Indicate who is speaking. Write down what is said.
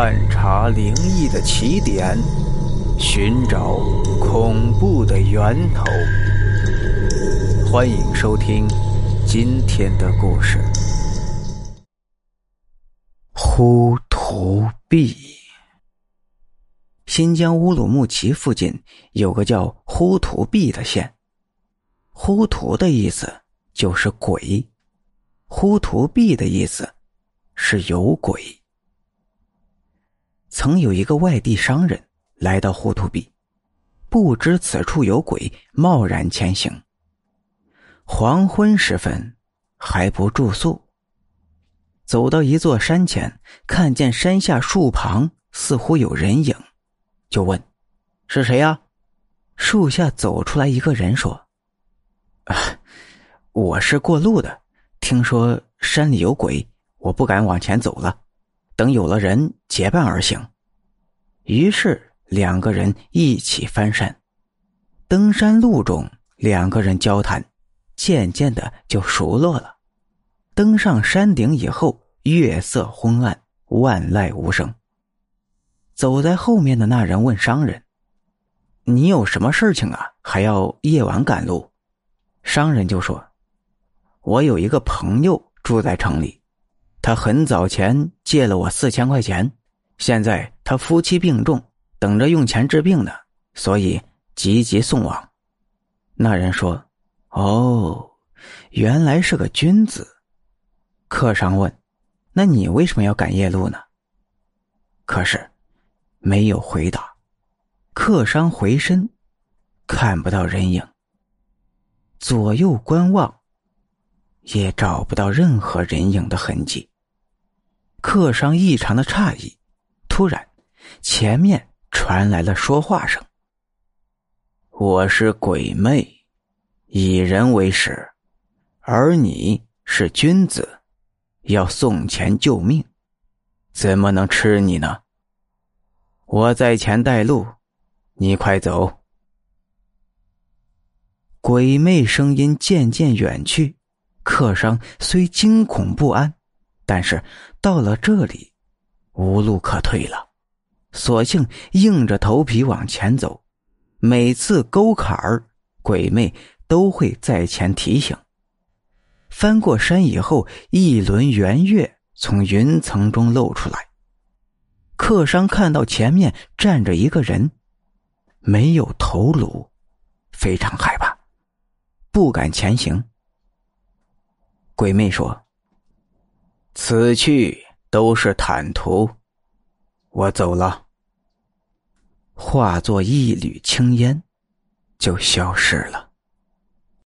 Speaker 1: 探查灵异的起点，寻找恐怖的源头。欢迎收听今天的故事：呼图壁。新疆乌鲁木齐附近有个叫呼图壁的县，呼图的意思就是鬼，呼图壁的意思是有鬼。曾有一个外地商人来到呼图壁，不知此处有鬼，贸然前行。黄昏时分，还不住宿。走到一座山前，看见山下树旁似乎有人影，就问：“是谁呀？”树下走出来一个人说：“，我是过路的，听说山里有鬼，我不敢往前走了。”等有了人结伴而行，于是两个人一起翻山。登山路中，两个人交谈，渐渐的就熟络了。登上山顶以后，月色昏暗，万籁无声。走在后面的那人问商人：“你有什么事情啊？还要夜晚赶路？”商人就说：“我有一个朋友住在城里。”他很早前借了我四千块钱，现在他夫妻病重，等着用钱治病呢，所以急急送往。那人说：“哦，原来是个君子。”客商问：“那你为什么要赶夜路呢？”可是没有回答。客商回身，看不到人影，左右观望，也找不到任何人影的痕迹。客商异常的诧异，突然，前面传来了说话声：“我是鬼魅，以人为食，而你是君子，要送钱救命，怎么能吃你呢？我在前带路，你快走。”鬼魅声音渐渐远去，客商虽惊恐不安。但是到了这里，无路可退了，索性硬着头皮往前走。每次沟坎儿，鬼魅都会在前提醒。翻过山以后，一轮圆月从云层中露出来。客商看到前面站着一个人，没有头颅，非常害怕，不敢前行。鬼魅说。此去都是坦途，我走了。化作一缕青烟，就消失了。